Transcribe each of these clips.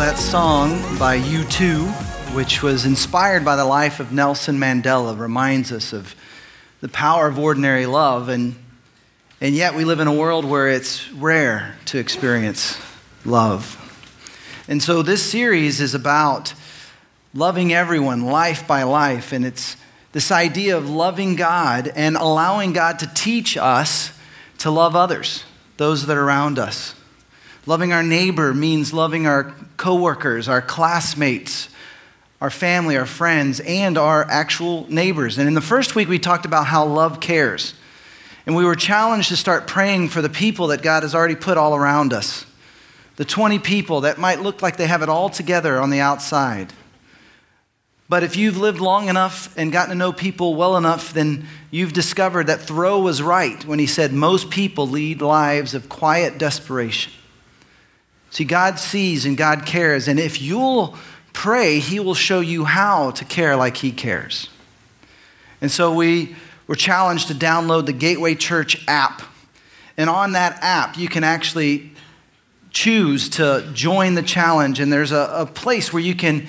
that song by U2, which was inspired by the life of Nelson Mandela, reminds us of the power of ordinary love. And, and yet, we live in a world where it's rare to experience love. And so, this series is about loving everyone, life by life. And it's this idea of loving God and allowing God to teach us to love others, those that are around us. Loving our neighbor means loving our coworkers, our classmates, our family, our friends, and our actual neighbors. And in the first week, we talked about how love cares. And we were challenged to start praying for the people that God has already put all around us. The 20 people that might look like they have it all together on the outside. But if you've lived long enough and gotten to know people well enough, then you've discovered that Thoreau was right when he said most people lead lives of quiet desperation. See, God sees and God cares, and if you'll pray, He will show you how to care like He cares. And so we were challenged to download the Gateway Church app. And on that app, you can actually choose to join the challenge, and there's a, a place where you can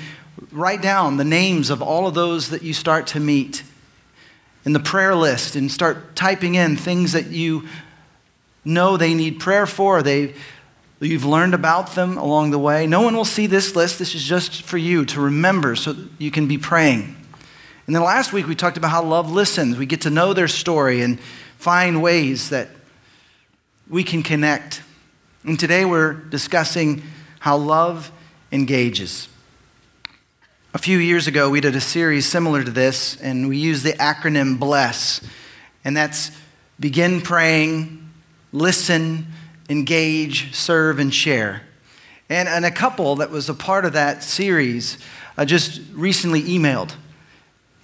write down the names of all of those that you start to meet in the prayer list and start typing in things that you know they need prayer for, they You've learned about them along the way. No one will see this list. This is just for you to remember so you can be praying. And then last week we talked about how love listens. We get to know their story and find ways that we can connect. And today we're discussing how love engages. A few years ago, we did a series similar to this, and we used the acronym BLESS. And that's begin praying, listen, engage, serve, and share. And, and a couple that was a part of that series uh, just recently emailed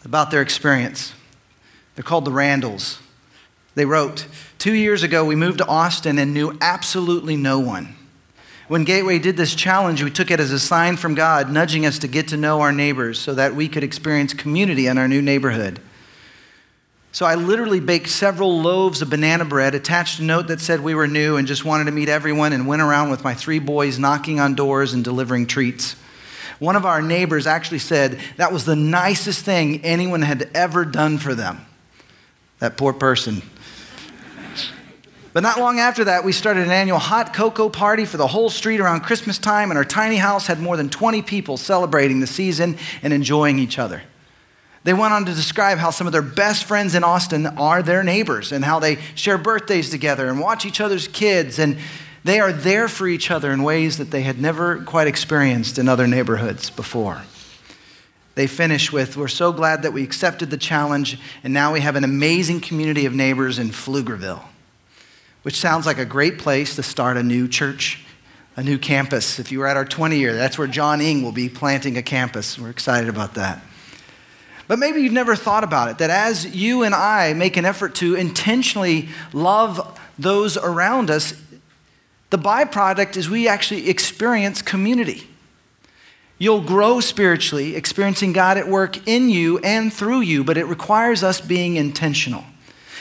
about their experience. They're called the Randalls. They wrote, Two years ago, we moved to Austin and knew absolutely no one. When Gateway did this challenge, we took it as a sign from God, nudging us to get to know our neighbors so that we could experience community in our new neighborhood. So I literally baked several loaves of banana bread, attached a note that said we were new and just wanted to meet everyone, and went around with my three boys knocking on doors and delivering treats. One of our neighbors actually said that was the nicest thing anyone had ever done for them. That poor person. But not long after that, we started an annual hot cocoa party for the whole street around Christmas time, and our tiny house had more than 20 people celebrating the season and enjoying each other. They went on to describe how some of their best friends in Austin are their neighbors and how they share birthdays together and watch each other's kids. And they are there for each other in ways that they had never quite experienced in other neighborhoods before. They finish with We're so glad that we accepted the challenge, and now we have an amazing community of neighbors in Pflugerville, which sounds like a great place to start a new church, a new campus. If you were at our 20 year, that's where John Ing will be planting a campus. We're excited about that. But maybe you've never thought about it that as you and I make an effort to intentionally love those around us, the byproduct is we actually experience community. You'll grow spiritually, experiencing God at work in you and through you, but it requires us being intentional.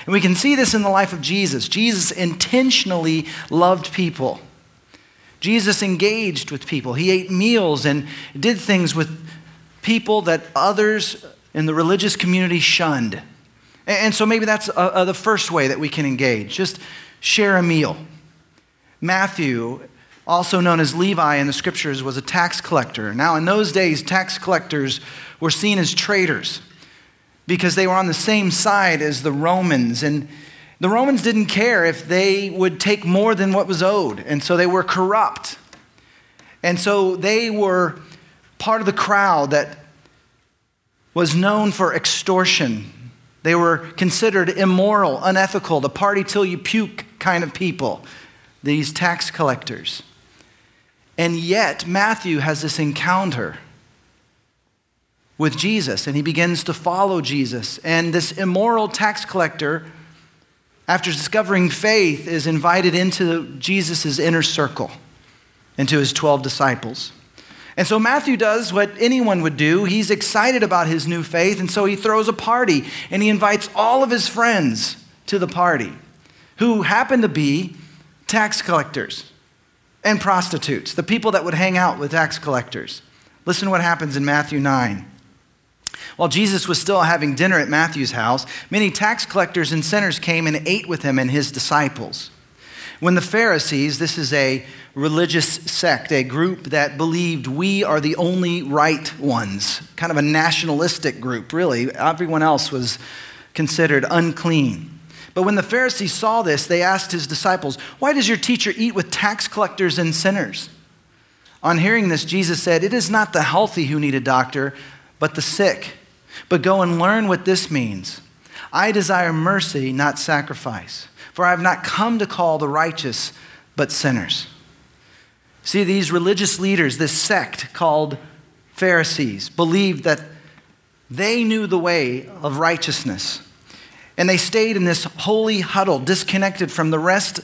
And we can see this in the life of Jesus. Jesus intentionally loved people. Jesus engaged with people. He ate meals and did things with people that others in the religious community shunned. And so maybe that's uh, uh, the first way that we can engage. Just share a meal. Matthew, also known as Levi in the scriptures, was a tax collector. Now, in those days, tax collectors were seen as traitors because they were on the same side as the Romans. And the Romans didn't care if they would take more than what was owed. And so they were corrupt. And so they were part of the crowd that was known for extortion. They were considered immoral, unethical, the party till you puke kind of people, these tax collectors. And yet, Matthew has this encounter with Jesus, and he begins to follow Jesus. And this immoral tax collector, after discovering faith, is invited into Jesus' inner circle, into his 12 disciples. And so Matthew does what anyone would do. He's excited about his new faith, and so he throws a party and he invites all of his friends to the party who happen to be tax collectors. and prostitutes, the people that would hang out with tax collectors. Listen to what happens in Matthew 9. While Jesus was still having dinner at Matthew's house, many tax collectors and sinners came and ate with him and his disciples. When the Pharisees, this is a religious sect, a group that believed we are the only right ones, kind of a nationalistic group, really. Everyone else was considered unclean. But when the Pharisees saw this, they asked his disciples, Why does your teacher eat with tax collectors and sinners? On hearing this, Jesus said, It is not the healthy who need a doctor, but the sick. But go and learn what this means. I desire mercy, not sacrifice, for I have not come to call the righteous, but sinners. See, these religious leaders, this sect called Pharisees, believed that they knew the way of righteousness. And they stayed in this holy huddle, disconnected from the rest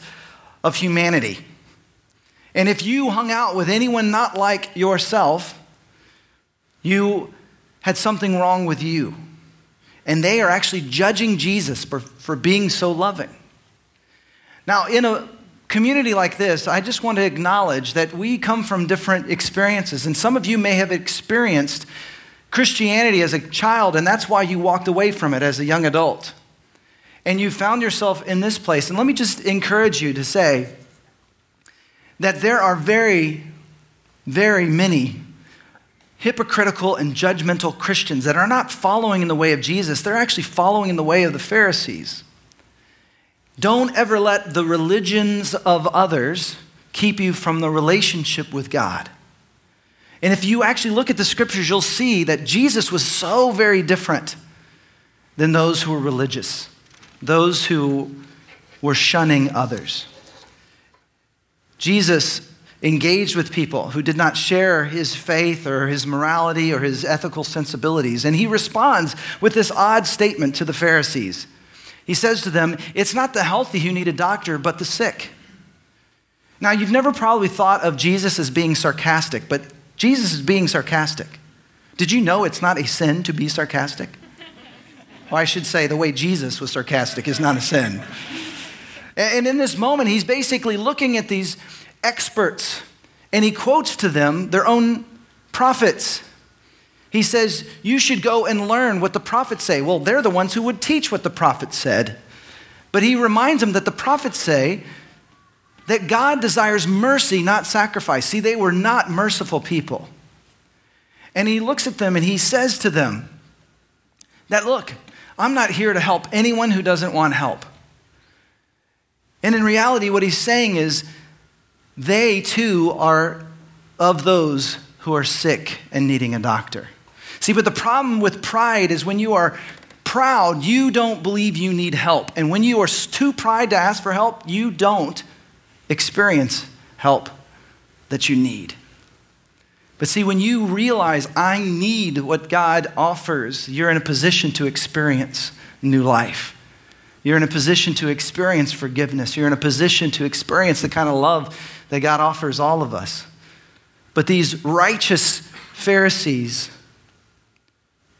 of humanity. And if you hung out with anyone not like yourself, you had something wrong with you. And they are actually judging Jesus for, for being so loving. Now, in a community like this, I just want to acknowledge that we come from different experiences. And some of you may have experienced Christianity as a child, and that's why you walked away from it as a young adult and you found yourself in this place, and let me just encourage you to say that there are very, very many hypocritical and judgmental Christians that are not following in the way of Jesus, they're actually following in the way of the Pharisees. Don't ever let the religions of others keep you from the relationship with God. And if you actually look at the scriptures, you'll see that Jesus was so very different than those who were religious those who were shunning others. Jesus engaged with people who did not share his faith or his morality or his ethical sensibilities. And he responds with this odd statement to the Pharisees. He says to them, It's not the healthy who need a doctor, but the sick. Now, you've never probably thought of Jesus as being sarcastic, but Jesus is being sarcastic. Did you know it's not a sin to be sarcastic? Or I should say, the way Jesus was sarcastic is not a sin. And in this moment, he's basically looking at these experts and he quotes to them their own prophets. He says, You should go and learn what the prophets say. Well, they're the ones who would teach what the prophets said. But he reminds them that the prophets say that God desires mercy, not sacrifice. See, they were not merciful people. And he looks at them and he says to them that, Look, I'm not here to help anyone who doesn't want help. And in reality, what he's saying is they too are of those who are sick and needing a doctor. See, but the problem with pride is when you are proud, you don't believe you need help. And when you are too proud to ask for help, you don't experience help that you need. But see, when you realize I need what God offers, you're in a position to experience new life. You're in a position to experience forgiveness. You're in a position to experience the kind of love that God offers all of us. But these righteous Pharisees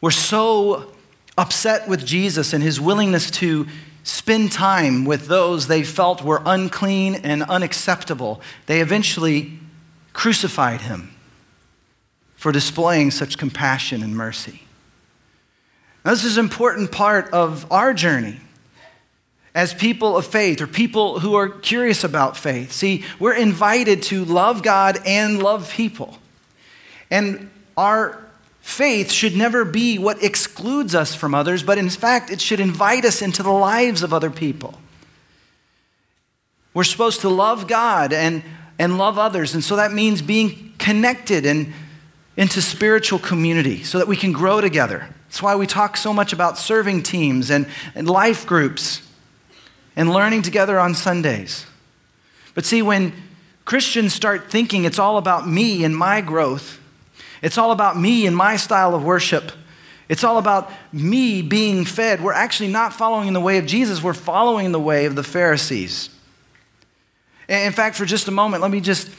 were so upset with Jesus and his willingness to spend time with those they felt were unclean and unacceptable, they eventually crucified him for displaying such compassion and mercy. Now, this is an important part of our journey as people of faith or people who are curious about faith. See, we're invited to love God and love people. And our faith should never be what excludes us from others, but in fact, it should invite us into the lives of other people. We're supposed to love God and, and love others. And so that means being connected and into spiritual community so that we can grow together. That's why we talk so much about serving teams and, and life groups and learning together on Sundays. But see, when Christians start thinking it's all about me and my growth, it's all about me and my style of worship, it's all about me being fed, we're actually not following the way of Jesus, we're following the way of the Pharisees. In fact, for just a moment, let me just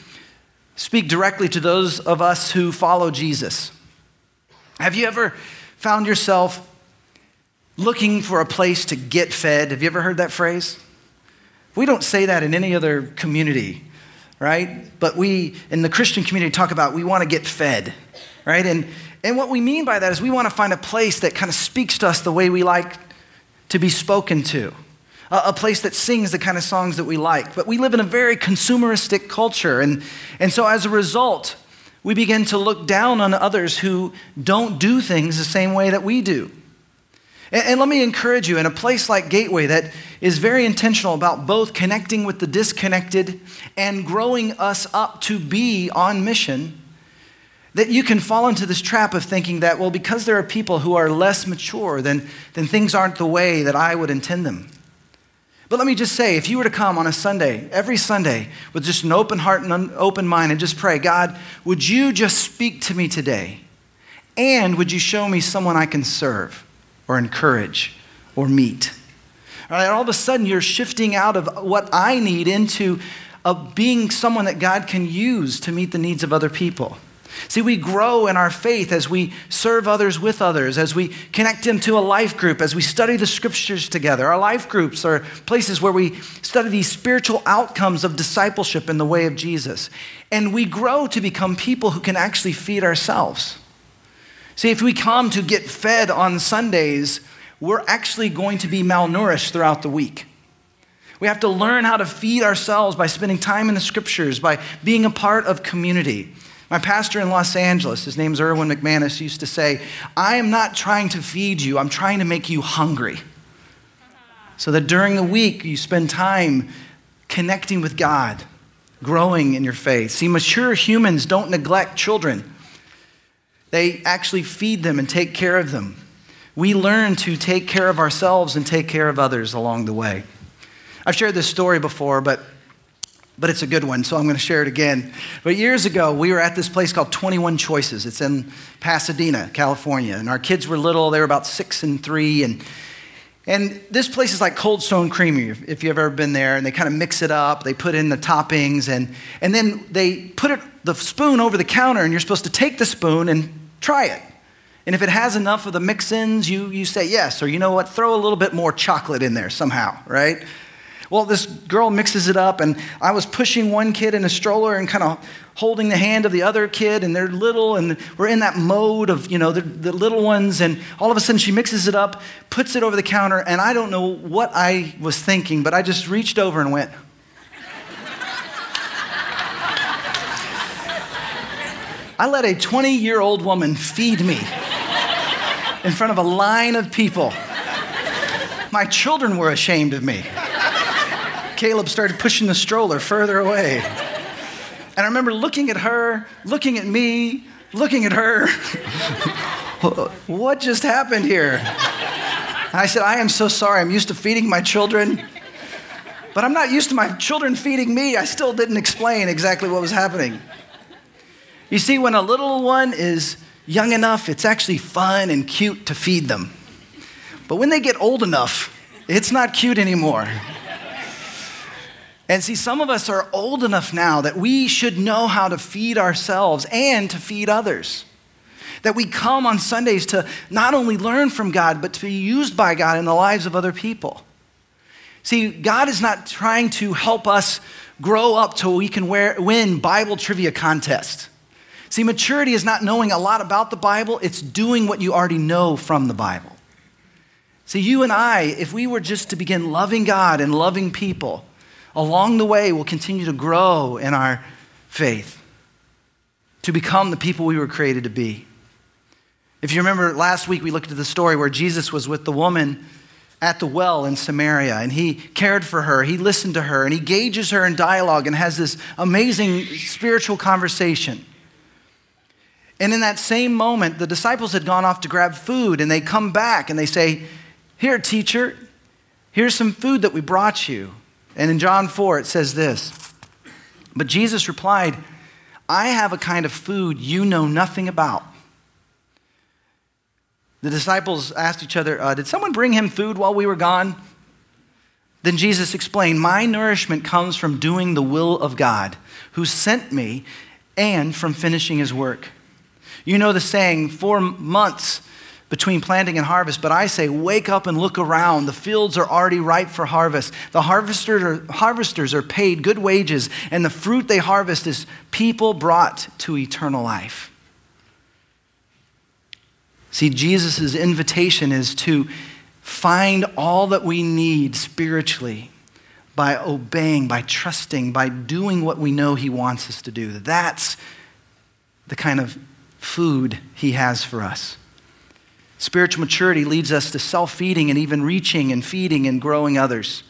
speak directly to those of us who follow Jesus. Have you ever found yourself looking for a place to get fed? Have you ever heard that phrase? We don't say that in any other community, right? But we, in the Christian community, talk about we want to get fed, right? And, and what we mean by that is we want to find a place that kind of speaks to us the way we like to be spoken to, a, a place that sings the kind of songs that we like. But we live in a very consumeristic culture. And, and so as a result, we begin to look down on others who don't do things the same way that we do. And, and let me encourage you in a place like Gateway that is very intentional about both connecting with the disconnected and growing us up to be on mission that you can fall into this trap of thinking that, well, because there are people who are less mature, then, then things aren't the way that I would intend them. But let me just say if you were to come on a Sunday, every Sunday, with just an open heart and an open mind and just pray, God, would you just speak to me today? And would you show me someone I can serve or encourage or meet? All, right, all of a sudden, you're shifting out of what I need into of being someone that God can use to meet the needs of other people. See, we grow in our faith as we serve others with others, as we connect into a life group, as we study the scriptures together. Our life groups are places where we study these spiritual outcomes of discipleship in the way of Jesus. And we grow to become people who can actually feed ourselves. See, if we come to get fed on Sundays, we're actually going to be malnourished throughout the week. We have to learn how to feed ourselves by spending time in the scriptures, by being a part of community. My pastor in Los Angeles, his name's Erwin McManus, used to say, I am not trying to feed you, I'm trying to make you hungry. So that during the week you spend time connecting with God, growing in your faith. See, mature humans don't neglect children, they actually feed them and take care of them. We learn to take care of ourselves and take care of others along the way. I've shared this story before, but but it's a good one, so I'm going to share it again. But years ago, we were at this place called 21 Choices. It's in Pasadena, California. And our kids were little, they were about six and three. And, and this place is like Cold Stone Creamery, if you've ever been there. And they kind of mix it up, they put in the toppings, and, and then they put it, the spoon over the counter, and you're supposed to take the spoon and try it. And if it has enough of the mix ins, you, you say yes. Or you know what, throw a little bit more chocolate in there somehow, right? Well, this girl mixes it up, and I was pushing one kid in a stroller and kind of holding the hand of the other kid, and they're little, and we're in that mode of, you know, the, the little ones, and all of a sudden she mixes it up, puts it over the counter, and I don't know what I was thinking, but I just reached over and went, I let a 20 year old woman feed me in front of a line of people. My children were ashamed of me. Caleb started pushing the stroller further away. And I remember looking at her, looking at me, looking at her. what just happened here? And I said, I am so sorry. I'm used to feeding my children, but I'm not used to my children feeding me. I still didn't explain exactly what was happening. You see, when a little one is young enough, it's actually fun and cute to feed them. But when they get old enough, it's not cute anymore. And see, some of us are old enough now that we should know how to feed ourselves and to feed others. That we come on Sundays to not only learn from God, but to be used by God in the lives of other people. See, God is not trying to help us grow up till we can wear, win Bible trivia contests. See, maturity is not knowing a lot about the Bible, it's doing what you already know from the Bible. See, you and I, if we were just to begin loving God and loving people, along the way, we'll continue to grow in our faith to become the people we were created to be. If you remember last week, we looked at the story where Jesus was with the woman at the well in Samaria, and he cared for her, he listened to her, and he gauges her in dialogue and has this amazing spiritual conversation. And in that same moment, the disciples had gone off to grab food, and they come back and they say, Here, teacher, here's some food that we brought you. And in John 4, it says this But Jesus replied, I have a kind of food you know nothing about. The disciples asked each other, uh, Did someone bring him food while we were gone? Then Jesus explained, My nourishment comes from doing the will of God, who sent me, and from finishing his work. You know the saying, four months between planting and harvest, but I say, wake up and look around. The fields are already ripe for harvest. The harvesters are, harvesters are paid good wages, and the fruit they harvest is people brought to eternal life. See, Jesus' invitation is to find all that we need spiritually by obeying, by trusting, by doing what we know He wants us to do. That's the kind of food He has for us. Spiritual maturity leads us to self feeding and even reaching and feeding and growing others.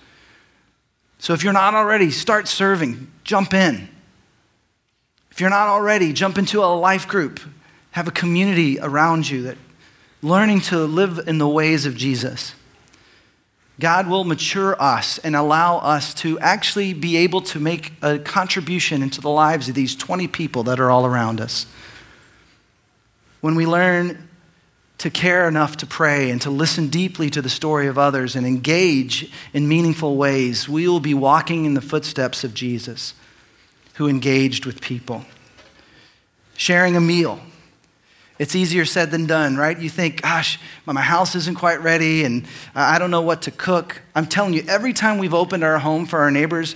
So if you're not already, start serving, jump in. If you're not already, jump into a life group, have a community around you that learning to live in the ways of Jesus. God will mature us and allow us to actually be able to make a contribution into the lives of these 20 people that are all around us. When we learn to care enough to pray and to listen deeply to the story of others and engage in meaningful ways, we will be walking in the footsteps of Jesus, who engaged with people. Sharing a meal it's easier said than done, right? You think, gosh, my house isn't quite ready and I don't know what to cook. I'm telling you, every time we've opened our home for our neighbors,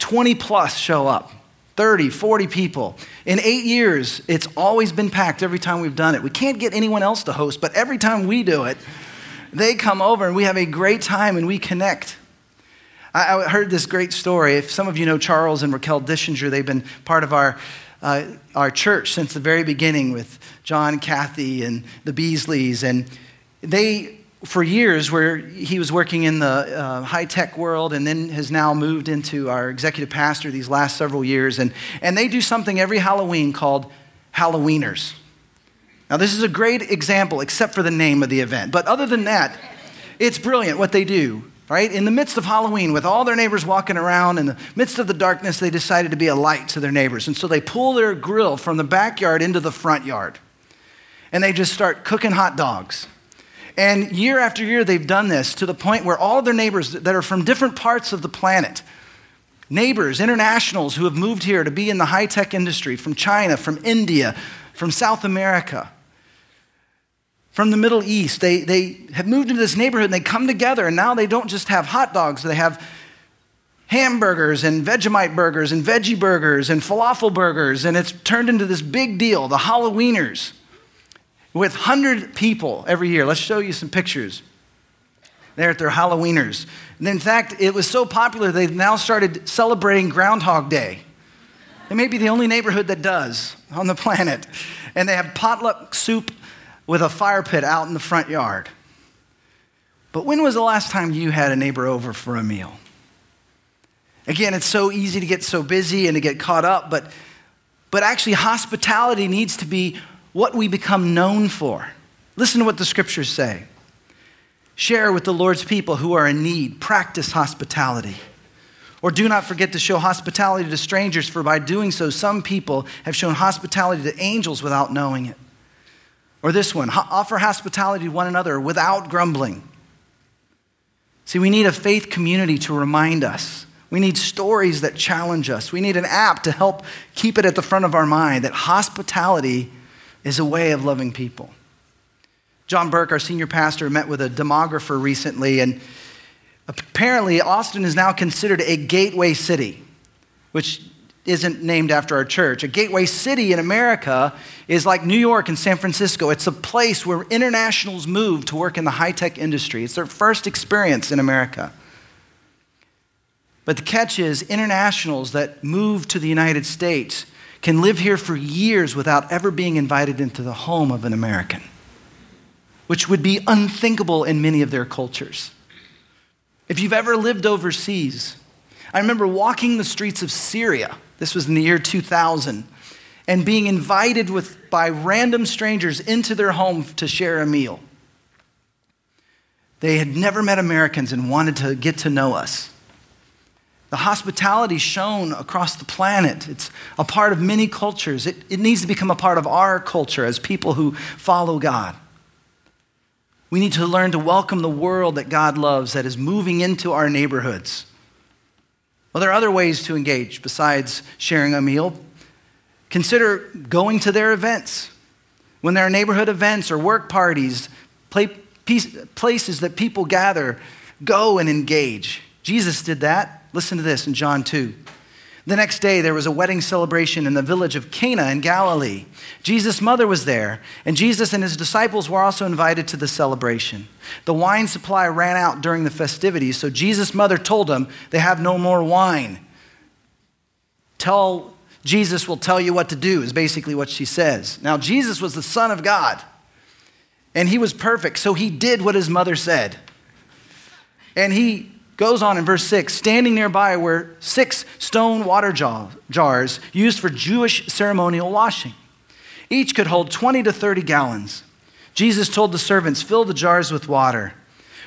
20 plus show up 30, 40 people. In eight years, it's always been packed every time we've done it. We can't get anyone else to host, but every time we do it, they come over and we have a great time and we connect. I, heard this great story. If some of you know Charles and Raquel Dischinger, they've been part of our uh, our church since the very beginning with John, Kathy, and the Beasleys. And they, for years, where he was working in the uh, high tech world and then has now moved into our executive pastor these last several years. And, and they do something every Halloween called Halloweeners. Now, this is a great example, except for the name of the event. But other than that, it's brilliant what they do right? In the midst of Halloween, with all their neighbors walking around, in the midst of the darkness, they decided to be a light to their neighbors. And so they pull their grill from the backyard into the front yard. And they just start cooking hot dogs. And year after year, they've done this to the point where all their neighbors that are from different parts of the planet, neighbors, internationals who have moved here to be in the high tech industry from China, from India, from South America, from the Middle East. They, they have moved into this neighborhood and they come together, and now they don't just have hot dogs, they have hamburgers and Vegemite burgers and veggie burgers and falafel burgers, and it's turned into this big deal, the Halloweeners, with 100 people every year. Let's show you some pictures. They're at their Halloweeners. And in fact, it was so popular, they've now started celebrating Groundhog Day. They may be the only neighborhood that does on the planet. And they have potluck soup with a fire pit out in the front yard. But when was the last time you had a neighbor over for a meal? Again, it's so easy to get so busy and to get caught up, but, but actually, hospitality needs to be what we become known for. Listen to what the scriptures say. Share with the Lord's people who are in need, practice hospitality. Or do not forget to show hospitality to strangers, for by doing so, some people have shown hospitality to angels without knowing it. Or this one offer hospitality to one another without grumbling. See, we need a faith community to remind us. We need stories that challenge us. We need an app to help keep it at the front of our mind that hospitality is a way of loving people. John Burke, our senior pastor, met with a demographer recently, and apparently Austin is now considered a gateway city, which isn't named after our church. A gateway city in America is like New York and San Francisco. It's a place where internationals move to work in the high tech industry. It's their first experience in America. But the catch is, internationals that move to the United States can live here for years without ever being invited into the home of an American, which would be unthinkable in many of their cultures. If you've ever lived overseas, I remember walking the streets of Syria this was in the year 2000. And being invited with, by random strangers into their home to share a meal. They had never met Americans and wanted to get to know us. The hospitality shown across the planet, it's a part of many cultures. It, it needs to become a part of our culture as people who follow God. We need to learn to welcome the world that God loves that is moving into our neighborhoods. Well, there are other ways to engage besides sharing a meal. Consider going to their events. When there are neighborhood events or work parties, places that people gather, go and engage. Jesus did that. Listen to this in John 2. The next day, there was a wedding celebration in the village of Cana in Galilee. Jesus' mother was there, and Jesus and his disciples were also invited to the celebration. The wine supply ran out during the festivities, so Jesus' mother told them they have no more wine. Tell Jesus will tell you what to do, is basically what she says. Now, Jesus was the Son of God, and he was perfect, so he did what his mother said. And he goes on in verse 6 standing nearby were six stone water jars used for Jewish ceremonial washing. Each could hold 20 to 30 gallons. Jesus told the servants, Fill the jars with water.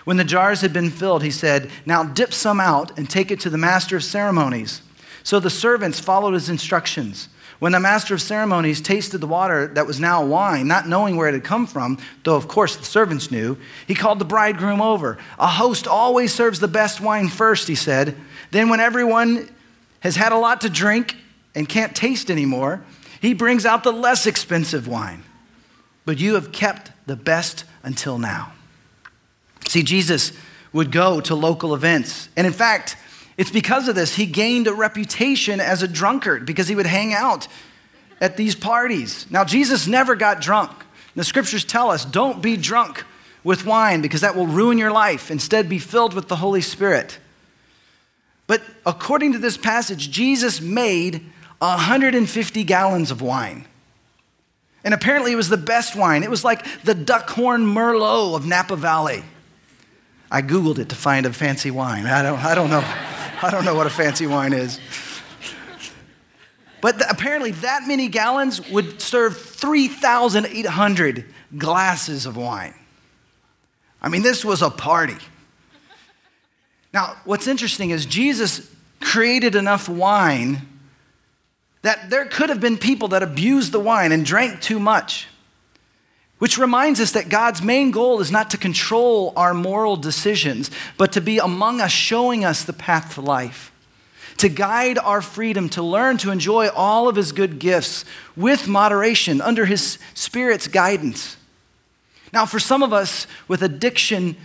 When the jars had been filled, he said, Now dip some out and take it to the master of ceremonies. So the servants followed his instructions. When the master of ceremonies tasted the water that was now wine, not knowing where it had come from, though of course the servants knew, he called the bridegroom over. A host always serves the best wine first, he said. Then, when everyone has had a lot to drink and can't taste anymore, he brings out the less expensive wine. But you have kept the best until now. See, Jesus would go to local events. And in fact, it's because of this he gained a reputation as a drunkard because he would hang out at these parties. Now, Jesus never got drunk. The scriptures tell us don't be drunk with wine because that will ruin your life. Instead, be filled with the Holy Spirit. But according to this passage, Jesus made 150 gallons of wine. And apparently, it was the best wine. It was like the Duckhorn Merlot of Napa Valley. I Googled it to find a fancy wine. I don't, I don't know. I don't know what a fancy wine is. But the, apparently, that many gallons would serve 3,800 glasses of wine. I mean, this was a party. Now, what's interesting is Jesus created enough wine that there could have been people that abused the wine and drank too much. Which reminds us that God's main goal is not to control our moral decisions, but to be among us, showing us the path to life, to guide our freedom, to learn to enjoy all of His good gifts with moderation under His Spirit's guidance. Now, for some of us with addiction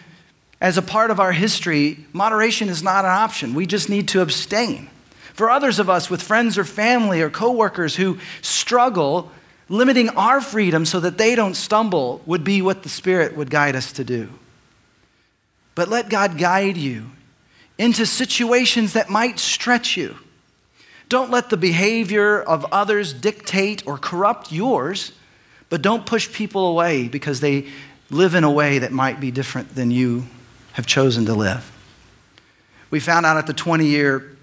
as a part of our history, moderation is not an option. We just need to abstain. For others of us with friends or family or coworkers who struggle, limiting our freedom so that they don't stumble would be what the Spirit would guide us to do. But let God guide you into situations that might stretch you. Don't let the behavior of others dictate or corrupt yours, but don't push people away because they live in a way that might be different than you have chosen to live. We found out at the 20 year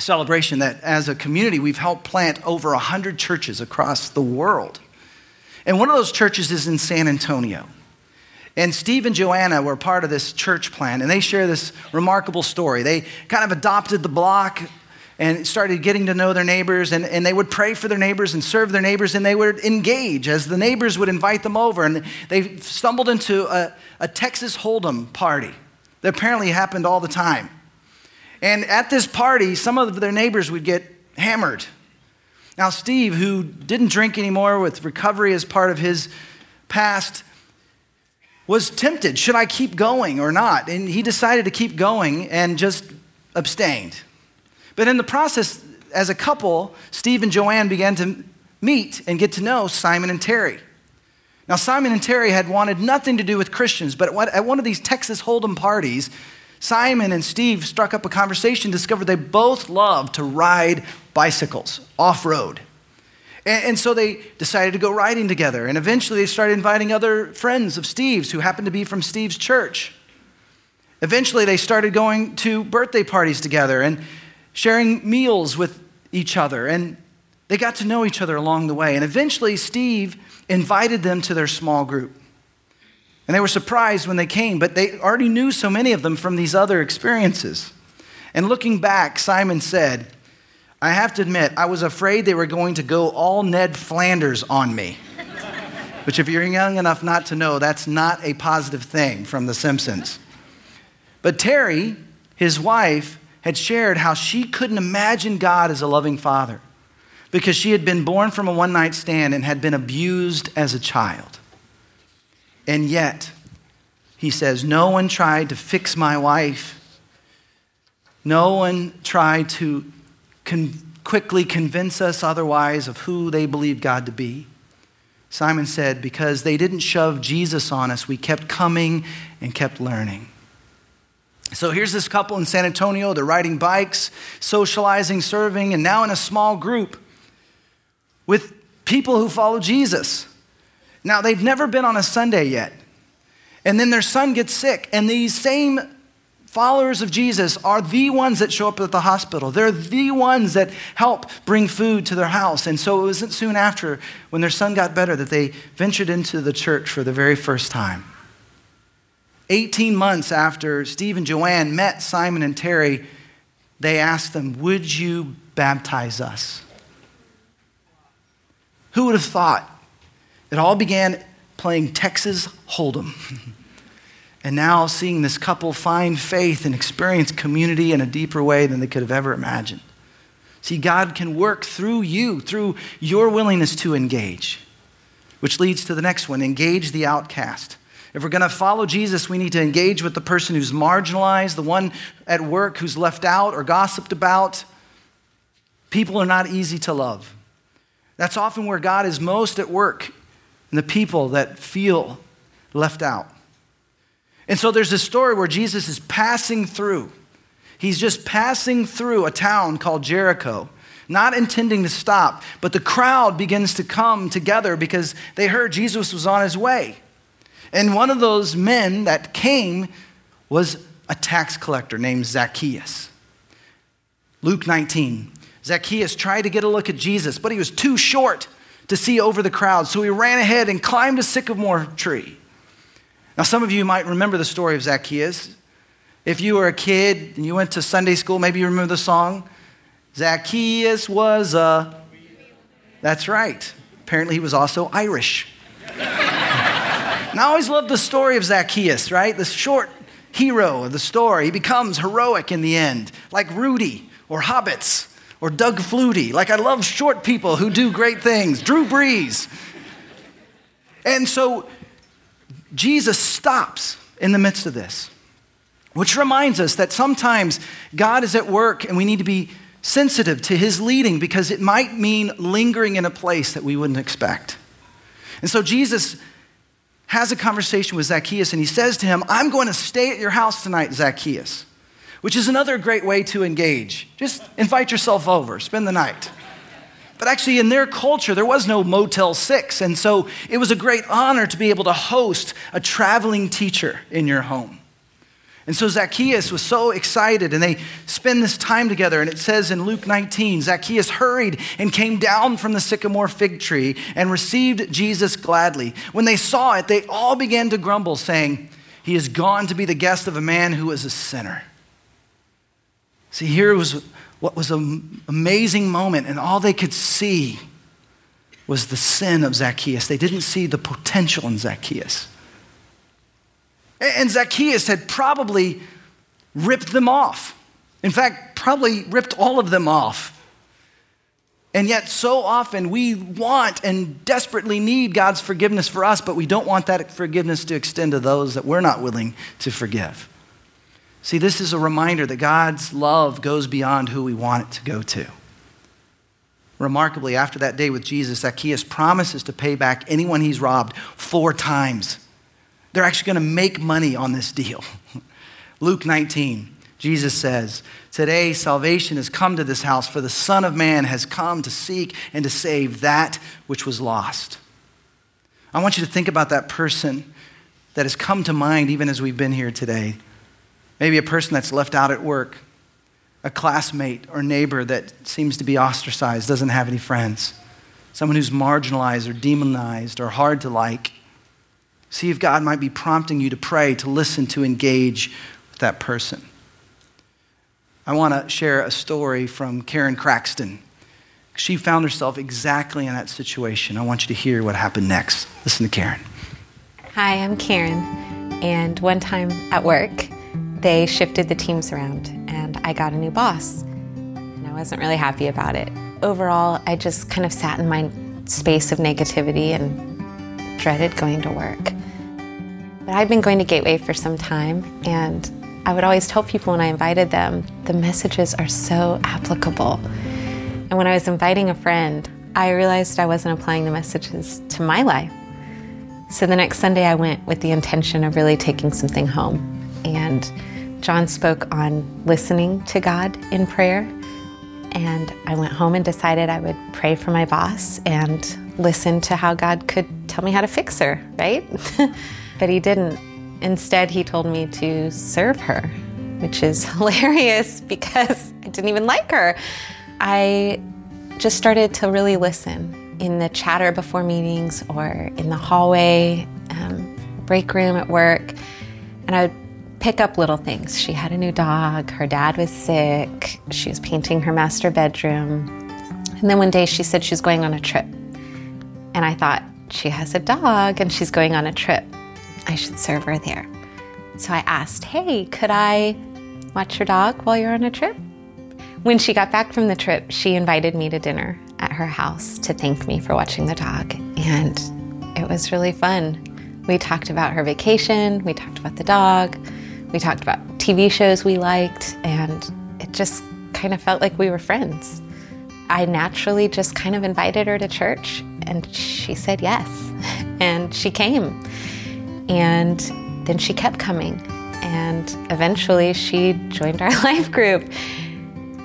celebration that as a community, we've helped plant over 100 churches across the world. And one of those churches is in San Antonio. And Steve and Joanna were part of this church plan, and they share this remarkable story. They kind of adopted the block and started getting to know their neighbors, and, and they would pray for their neighbors and serve their neighbors, and they would engage as the neighbors would invite them over. And they stumbled into a, a Texas Hold'em party that apparently happened all the time. And at this party, some of their neighbors would get hammered. Now, Steve, who didn't drink anymore with recovery as part of his past, was tempted. Should I keep going or not? And he decided to keep going and just abstained. But in the process, as a couple, Steve and Joanne began to meet and get to know Simon and Terry. Now, Simon and Terry had wanted nothing to do with Christians, but at one of these Texas Hold'em parties, Simon and Steve struck up a conversation, discovered they both loved to ride bicycles off road. And, so they decided to go riding together. And eventually they started inviting other friends of Steve's who happened to be from Steve's church. Eventually they started going to birthday parties together and sharing meals with each other. And they got to know each other along the way. And eventually Steve invited them to their small group. And they were surprised when they came, but they already knew so many of them from these other experiences. And looking back, Simon said, I have to admit, I was afraid they were going to go all Ned Flanders on me. Which, if you're young enough not to know, that's not a positive thing from The Simpsons. But Terry, his wife, had shared how she couldn't imagine God as a loving father because she had been born from a one night stand and had been abused as a child. And yet, he says, No one tried to fix my wife. No one tried to con- quickly convince us otherwise of who they believed God to be. Simon said, Because they didn't shove Jesus on us, we kept coming and kept learning. So here's this couple in San Antonio. They're riding bikes, socializing, serving, and now in a small group with people who follow Jesus. Now, they've never been on a Sunday yet. And then their son gets sick, and these same followers of Jesus are the ones that show up at the hospital. They're the ones that help bring food to their house. And so it wasn't soon after, when their son got better, that they ventured into the church for the very first time. 18 months after Steve and Joanne met Simon and Terry, they asked them, Would you baptize us? Who would have thought? It all began playing Texas Hold'em. and now seeing this couple find faith and experience community in a deeper way than they could have ever imagined. See, God can work through you, through your willingness to engage, which leads to the next one engage the outcast. If we're going to follow Jesus, we need to engage with the person who's marginalized, the one at work who's left out or gossiped about. People are not easy to love. That's often where God is most at work in the people that feel left out. And so there's this story where Jesus is passing through. He's just passing through a town called Jericho, not intending to stop, but the crowd begins to come together because they heard Jesus was on his way. And one of those men that came was a tax collector named Zacchaeus. Luke 19. Zacchaeus tried to get a look at Jesus, but he was too short to see over the crowd, so he ran ahead and climbed a sycamore tree. Now, some of you might remember the story of Zacchaeus. If you were a kid and you went to Sunday school, maybe you remember the song. Zacchaeus was a. That's right. Apparently, he was also Irish. And I always loved the story of Zacchaeus, right? The short hero of the story. He becomes heroic in the end, like Rudy or Hobbits or Doug Flutie. Like I love short people who do great things. Drew Brees. And so Jesus stops in the midst of this, which reminds us that sometimes God is at work and we need to be sensitive to his leading because it might mean lingering in a place that we wouldn't expect. And so Jesus has a conversation with Zacchaeus and he says to him, I'm going to stay at your house tonight, Zacchaeus, which is another great way to engage. Just invite yourself over, spend the night. But actually, in their culture, there was no Motel 6. And so it was a great honor to be able to host a traveling teacher in your home. And so Zacchaeus was so excited, and they spend this time together. And it says in Luke 19 Zacchaeus hurried and came down from the sycamore fig tree and received Jesus gladly. When they saw it, they all began to grumble, saying, He has gone to be the guest of a man who is a sinner. See, here was what was an amazing moment, and all they could see was the sin of Zacchaeus. They didn't see the potential in Zacchaeus. And Zacchaeus had probably ripped them off. In fact, probably ripped all of them off. And yet, so often we want and desperately need God's forgiveness for us, but we don't want that forgiveness to extend to those that we're not willing to forgive. See, this is a reminder that God's love goes beyond who we want it to go to. Remarkably, after that day with Jesus, Zacchaeus promises to pay back anyone he's robbed four times. They're actually going to make money on this deal. Luke 19, Jesus says, Today salvation has come to this house, for the Son of Man has come to seek and to save that which was lost. I want you to think about that person that has come to mind even as we've been here today. Maybe a person that's left out at work, a classmate or neighbor that seems to be ostracized, doesn't have any friends, someone who's marginalized or demonized or hard to like. See if God might be prompting you to pray, to listen, to engage with that person. I want to share a story from Karen Craxton. She found herself exactly in that situation. I want you to hear what happened next. Listen to Karen. Hi, I'm Karen. And one time at work, they shifted the teams around and I got a new boss. And I wasn't really happy about it. Overall, I just kind of sat in my space of negativity and dreaded going to work. But I'd been going to Gateway for some time, and I would always tell people when I invited them, the messages are so applicable. And when I was inviting a friend, I realized I wasn't applying the messages to my life. So the next Sunday, I went with the intention of really taking something home. And John spoke on listening to God in prayer. And I went home and decided I would pray for my boss and listen to how God could tell me how to fix her, right? but he didn't. Instead, he told me to serve her, which is hilarious because I didn't even like her. I just started to really listen in the chatter before meetings or in the hallway, um, break room at work, and I would pick up little things. She had a new dog, her dad was sick, she was painting her master bedroom. And then one day she said she was going on a trip. And I thought, she has a dog and she's going on a trip. I should serve her there. So I asked, Hey, could I watch your dog while you're on a trip? When she got back from the trip, she invited me to dinner at her house to thank me for watching the dog. And it was really fun. We talked about her vacation, we talked about the dog, we talked about TV shows we liked, and it just kind of felt like we were friends. I naturally just kind of invited her to church, and she said yes. And she came. And then she kept coming. And eventually she joined our life group.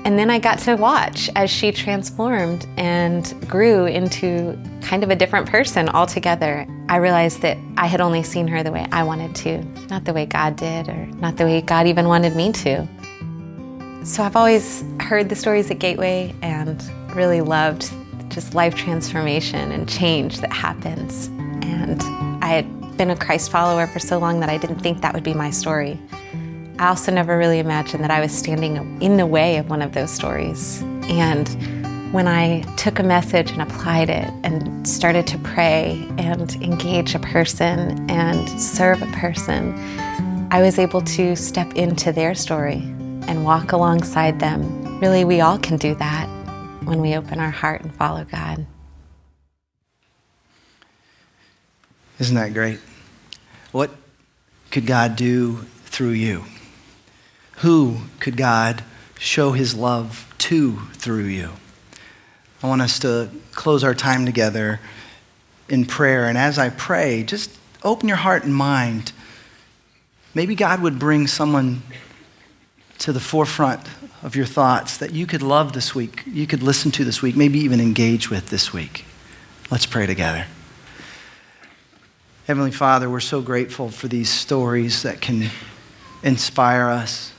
And then I got to watch as she transformed and grew into kind of a different person altogether. I realized that I had only seen her the way I wanted to, not the way God did, or not the way God even wanted me to. So I've always heard the stories at Gateway and really loved just life transformation and change that happens. And I had been a Christ follower for so long that I didn't think that would be my story. I also never really imagined that I was standing in the way of one of those stories. And when I took a message and applied it and started to pray and engage a person and serve a person, I was able to step into their story and walk alongside them. Really, we all can do that when we open our heart and follow God. Isn't that great? What could God do through you? Who could God show his love to through you? I want us to close our time together in prayer. And as I pray, just open your heart and mind. Maybe God would bring someone to the forefront of your thoughts that you could love this week, you could listen to this week, maybe even engage with this week. Let's pray together. Heavenly Father, we're so grateful for these stories that can inspire us.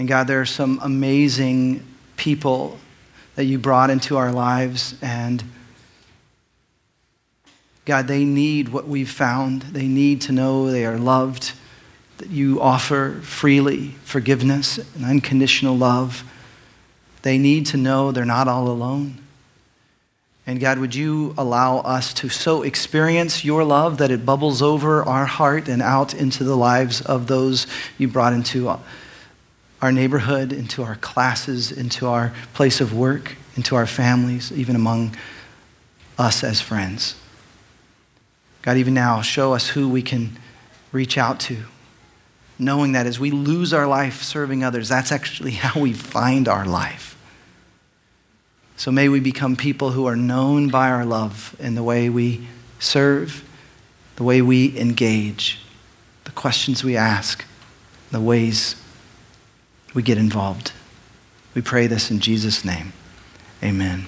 And God, there are some amazing people that you brought into our lives. And God, they need what we've found. They need to know they are loved, that you offer freely forgiveness and unconditional love. They need to know they're not all alone. And God, would you allow us to so experience your love that it bubbles over our heart and out into the lives of those you brought into our neighborhood, into our classes, into our place of work, into our families, even among us as friends. God, even now, show us who we can reach out to, knowing that as we lose our life serving others, that's actually how we find our life. So may we become people who are known by our love in the way we serve, the way we engage, the questions we ask, the ways we get involved. We pray this in Jesus' name. Amen.